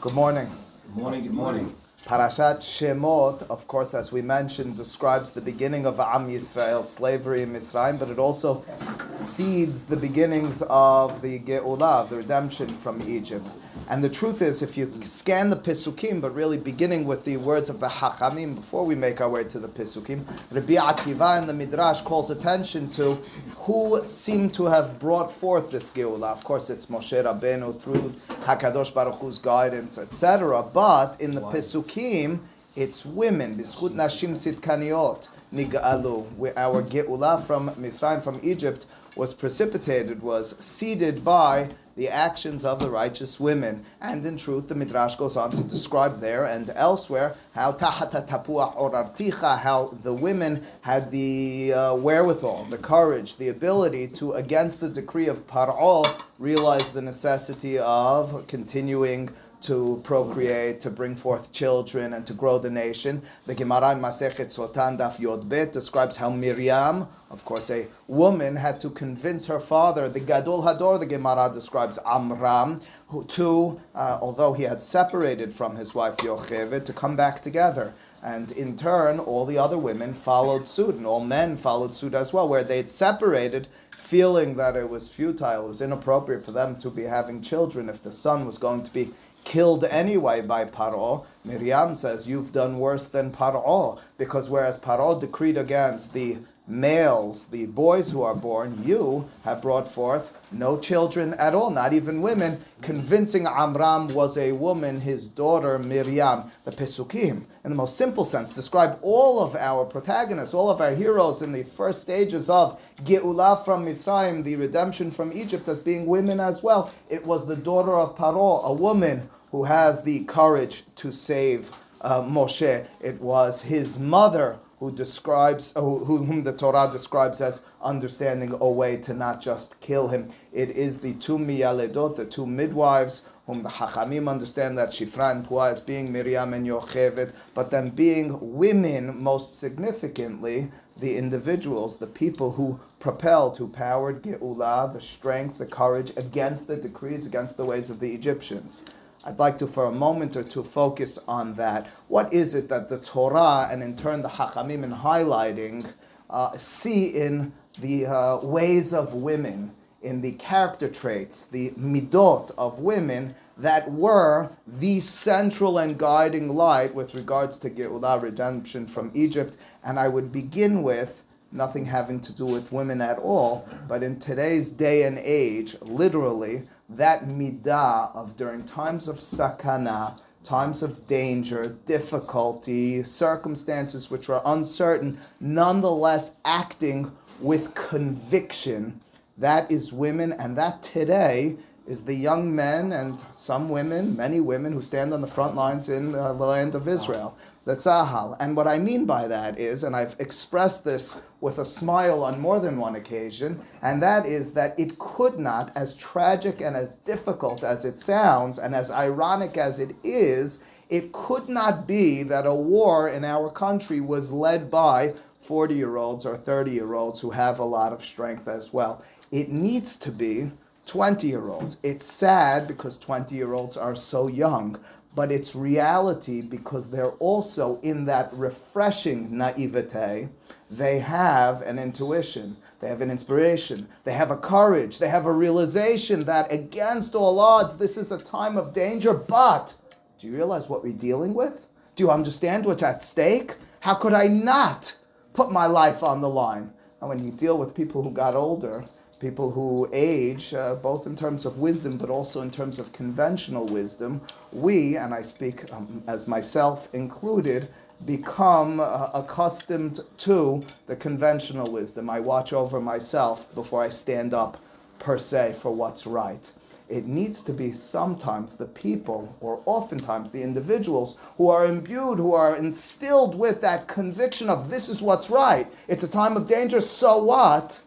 Good morning. Good morning, good morning. Parashat Shemot, of course, as we mentioned, describes the beginning of Am Yisrael, slavery in Misraim, but it also seeds the beginnings of the Geulah, the redemption from Egypt. And the truth is, if you scan the Pisukim, but really beginning with the words of the Hachamim, before we make our way to the Pisukim, Rabbi Akiva in the Midrash calls attention to who seem to have brought forth this Geulah. Of course, it's Moshe Rabbeinu through Hakadosh Baruch Hu's guidance, etc. But in the pesukim, it's women. Bizchut Nashim Tzidkaniot Nigalu. Where our Geulah from Misraim, from Egypt, was precipitated, was seeded by the actions of the righteous women. And in truth, the Midrash goes on to describe there and elsewhere how tahata tapua orarticha, how the women had the uh, wherewithal, the courage, the ability to, against the decree of Paro, realize the necessity of continuing to procreate, to bring forth children, and to grow the nation. The Gemara in Masechet Sotan Daf Yod Bet describes how Miriam, of course, a woman, had to convince her father, the Gadol Hador, the Gemara describes Amram, who, to, uh, although he had separated from his wife Yocheved, to come back together. And in turn, all the other women followed suit, and all men followed suit as well, where they had separated, feeling that it was futile, it was inappropriate for them to be having children if the son was going to be killed anyway by Paro. Miriam says, You've done worse than Paro, because whereas Paro decreed against the males, the boys who are born, you have brought forth no children at all, not even women, convincing Amram was a woman, his daughter Miriam. The Pesukim, in the most simple sense, describe all of our protagonists, all of our heroes in the first stages of Geulah from Misraim, the redemption from Egypt, as being women as well. It was the daughter of Paro, a woman who has the courage to save uh, Moshe. It was his mother who describes, who, whom the Torah describes as understanding a way to not just kill him. It is the two miyaledot, the two midwives, whom the Hachamim understand that Shifra and Pua as being Miriam and Yocheved, but then being women, most significantly, the individuals, the people who propelled, who powered Geulah, the strength, the courage against the decrees, against the ways of the Egyptians. I'd like to, for a moment or two, focus on that. What is it that the Torah and in turn the Hachamim in highlighting uh, see in the uh, ways of women, in the character traits, the midot of women that were the central and guiding light with regards to Geulah, redemption from Egypt? And I would begin with nothing having to do with women at all, but in today's day and age, literally, that midah of during times of sakana, times of danger, difficulty, circumstances which are uncertain, nonetheless acting with conviction. That is women, and that today is the young men and some women, many women who stand on the front lines in uh, the land of Israel. The Tzahal. And what I mean by that is, and I've expressed this with a smile on more than one occasion, and that is that it could not, as tragic and as difficult as it sounds, and as ironic as it is, it could not be that a war in our country was led by 40 year olds or 30 year olds who have a lot of strength as well. It needs to be 20 year olds. It's sad because 20 year olds are so young, but it's reality because they're also in that refreshing naivete. They have an intuition, they have an inspiration, they have a courage, they have a realization that against all odds, this is a time of danger. But do you realize what we're dealing with? Do you understand what's at stake? How could I not put my life on the line? And when you deal with people who got older, people who age, uh, both in terms of wisdom but also in terms of conventional wisdom, we, and I speak um, as myself included, become uh, accustomed to the conventional wisdom. I watch over myself before I stand up per se for what's right. It needs to be sometimes the people, or oftentimes the individuals, who are imbued, who are instilled with that conviction of this is what's right. It's a time of danger, so what?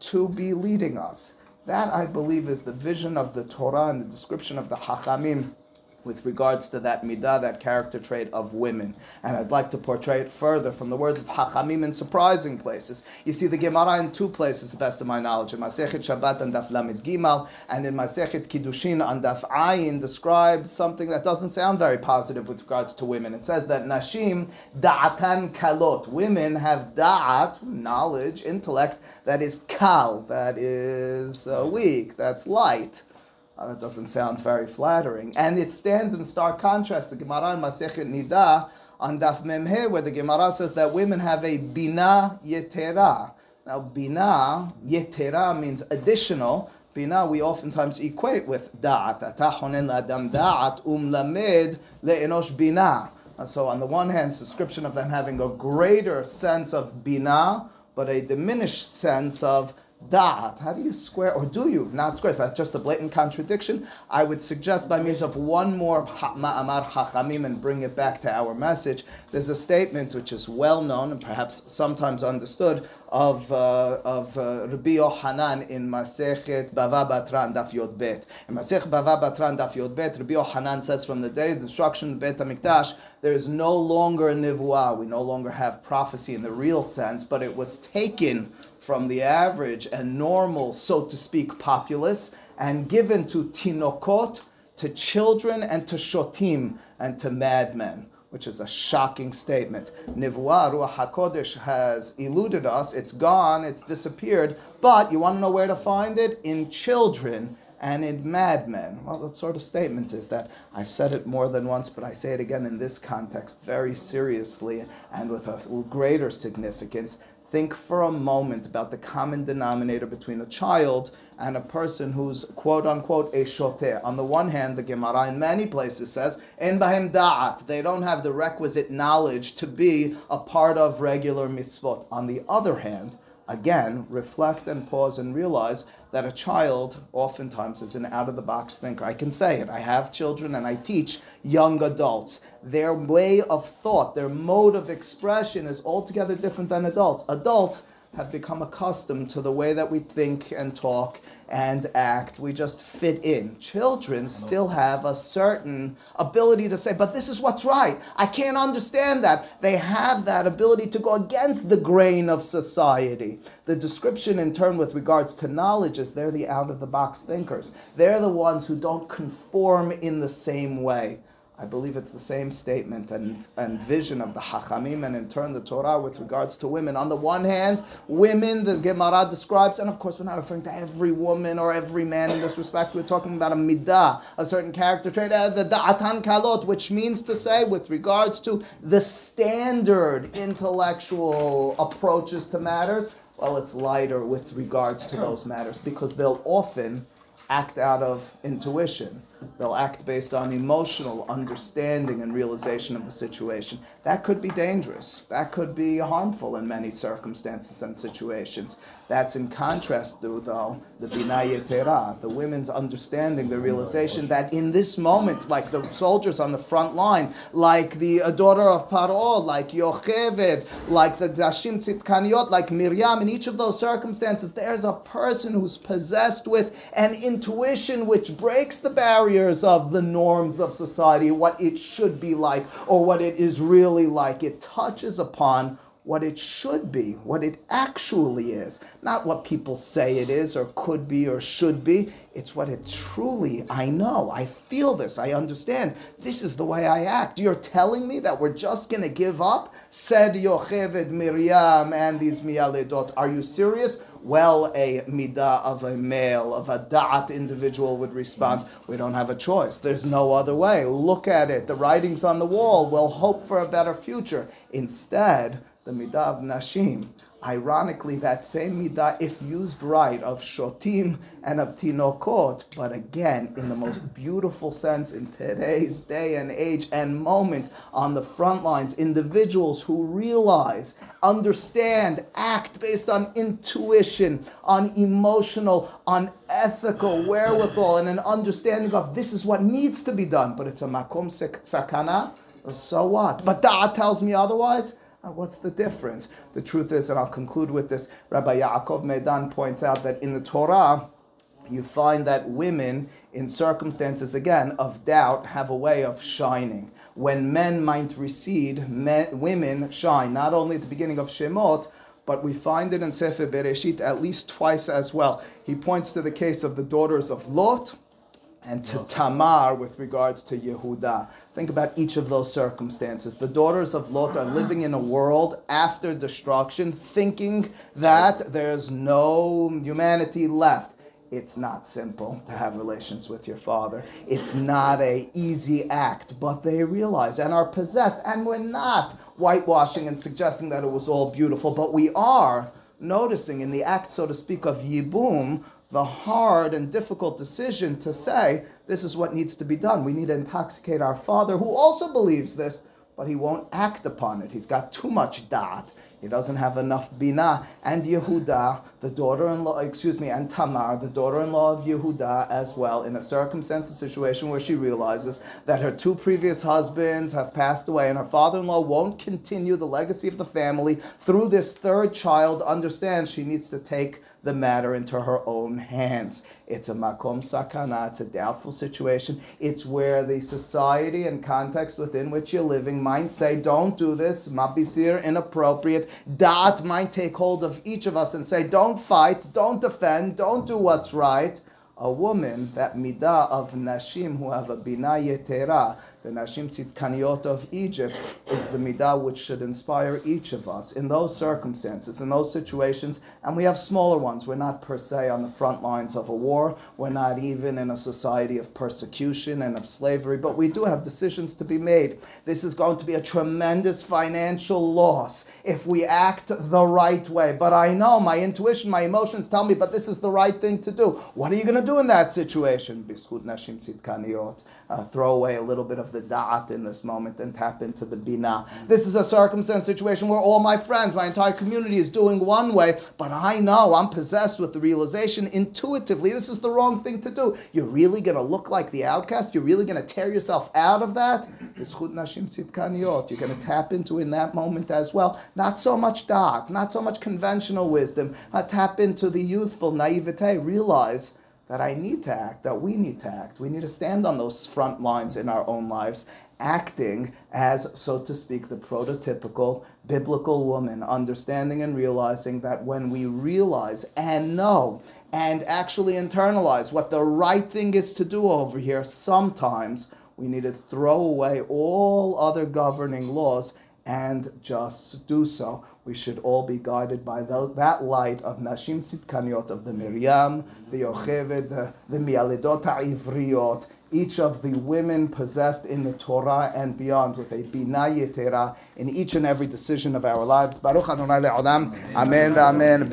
To be leading us. That, I believe, is the vision of the Torah and the description of the Hachamim with regards to that midah, that character trait of women. And I'd like to portray it further from the words of Hachamim in surprising places. You see the Gemara in two places, the best of my knowledge, in Masechet Shabbat and Daf Lamed Gimal, and in Masechet Kiddushin on Daf Ayin describes something that doesn't sound very positive with regards to women. It says that Nashim da'atan kalot. Women have da'at, knowledge, intellect, that is kal, that is uh, weak, that's light. Uh, that doesn't sound very flattering. And it stands in stark contrast. The Gemara in Masechet Nida on Daf Memhe, where the Gemara says that women have a bina yetera. Now, bina yetera means additional. Bina we oftentimes equate with da'at. Atahonen adam da'at um lamed le'enosh bina. So on the one hand, description of them having a greater sense of bina, but a diminished sense of da'at. How do you square, or do you not square? Is that just a blatant contradiction? I would suggest by means of one more ma'amar hachamim and bring it back to our message. There's a statement which is well known and perhaps sometimes understood of uh, of uh, Rabbi Yohanan in Masechet Bava Batran Daf Yod Bet. In Masechet Bava Batran Daf Yod Bet, Rabbi Yohanan says from the day of the destruction of the Bet Hamikdash, there is no longer a nivuah. We no longer have prophecy in the real sense, but it was taken from the average and normal, so to speak, populace and given to tinokot, to children, and to shotim, and to madmen, which is a shocking statement. Nivuah, Ruach HaKodesh, has eluded us, it's gone, it's disappeared, but you want to know where to find it? In children and in madmen. Well, what sort of statement is that? I've said it more than once, but I say it again in this context very seriously and with a greater significance think for a moment about the common denominator between a child and a person who's quote unquote a shoteh. On the one hand, the Gemara in many places says, in bahem da'at, they don't have the requisite knowledge to be a part of regular mitzvot. On the other hand, again, reflect and pause and realize that a child oftentimes is an out of the box thinker. I can say it. I have children and I teach young adults. Their way of thought, their mode of expression is altogether different than adults. Adults, have become accustomed to the way that we think and talk and act. We just fit in. Children still have a certain ability to say, but this is what's right. I can't understand that. They have that ability to go against the grain of society. The description in turn with regards to knowledge is they're the out of the box thinkers. They're the ones who don't conform in the same way. I believe it's the same statement and, and vision of the Hachamim and in turn the Torah with regards to women. On the one hand, women, the Gemara describes, and of course we're not referring to every woman or every man in this respect, we're talking about a midah, a certain character trait, uh, the da'atan kalot, which means to say with regards to the standard intellectual approaches to matters, well, it's lighter with regards to those matters because they'll often act out of intuition. They'll act based on emotional understanding and realization of the situation. That could be dangerous. That could be harmful in many circumstances and situations. That's in contrast to, though, the Binayetera, the women's understanding, the realization that in this moment, like the soldiers on the front line, like the uh, daughter of Paro, like Yocheved, like the Nashim Tzidkaniot, like Miriam, in each of those circumstances, there's a person who's possessed with an intuition which breaks the barrier barriers of the norms of society, what it should be like, or what it is really like. It touches upon what it should be, what it actually is. Not what people say it is, or could be, or should be. It's what it truly, I know, I feel this, I understand. This is the way I act. You're telling me that we're just going to give up? Said Yocheved Miriam and these Mialedot. Are you serious? well a midah of a male, of a da'at individual would respond, we don't have a choice. There's no other way. Look at it. The writing's on the wall. We'll hope for a better future. Instead, the midah of nashim, Ironically, that same midah, if used right, of shotim and of tinokot, but again, in the most beautiful sense in today's day and age and moment on the front lines, individuals who realize, understand, act based on intuition, on emotional, on ethical wherewithal, and an understanding of this is what needs to be done, but it's a makom sakana, so what? But Da'at tells me otherwise uh, what's the difference? The truth is, and I'll conclude with this, Rabbi Yaakov Medan points out that in the Torah, you find that women, in circumstances again of doubt, have a way of shining. When men might recede, men, women shine. Not only at the beginning of Shemot, but we find it in Sefer Bereshit at least twice as well. He points to the case of the daughters of Lot and to Tamar with regards to Yehuda. Think about each of those circumstances. The daughters of Lot are living in a world after destruction, thinking that there's no humanity left. It's not simple to have relations with your father. It's not a easy act, but they realize and are possessed, and we're not whitewashing and suggesting that it was all beautiful, but we are noticing in the act, so to speak, of Yibum, the hard and difficult decision to say, this is what needs to be done. We need to intoxicate our father, who also believes this, but he won't act upon it. He's got too much da'at. He doesn't have enough bina. And Yehuda, the daughter-in-law, excuse me, and Tamar, the daughter-in-law of Yehuda as well, in a circumstance, a situation where she realizes that her two previous husbands have passed away and her father-in-law won't continue the legacy of the family through this third child, understands she needs to take the matter into her own hands. It's a makom sakana, it's a doubtful situation. It's where the society and context within which you're living might say, don't do this, mabisir, inappropriate. Da'at might take hold of each of us and say, don't fight, don't defend, don't do what's right. A woman, that midah of nashim who have a bina yetera, the nashim tzidkaniot of Egypt, is the midah which should inspire each of us in those circumstances, in those situations. And we have smaller ones. We're not per se on the front lines of a war. We're not even in a society of persecution and of slavery, but we do have decisions to be made. This is going to be a tremendous financial loss if we act the right way. But I know my intuition, my emotions tell me, but this is the right thing to do. What are you going to do in that situation? Bizchut nashim tzidkaniot. Uh, throw away a little bit of the da'at in this moment and tap into the bina. This is a circumstance situation where all my friends, my entire community is doing one way, but I know I'm possessed with the realization intuitively this is the wrong thing to do. You're really going to look like the outcast. You're really going to tear yourself out of that. You're going to tap into in that moment as well. Not so much da'at, not so much conventional wisdom. Uh, tap into the youthful naivete. Realize that I need to act, that we need to act. We need to stand on those front lines in our own lives, acting as, so to speak, the prototypical biblical woman, understanding and realizing that when we realize and know and actually internalize what the right thing is to do over here, sometimes we need to throw away all other governing laws and just do so. We should all be guided by the, that light of Nashim Tzidkaniot, of the Miriam, the Yocheved, the, the Mialidot Ivriot, each of the women possessed in the Torah and beyond with a Bina Yetera in each and every decision of our lives. Baruch Adonai Le'olam. Amen. Amen.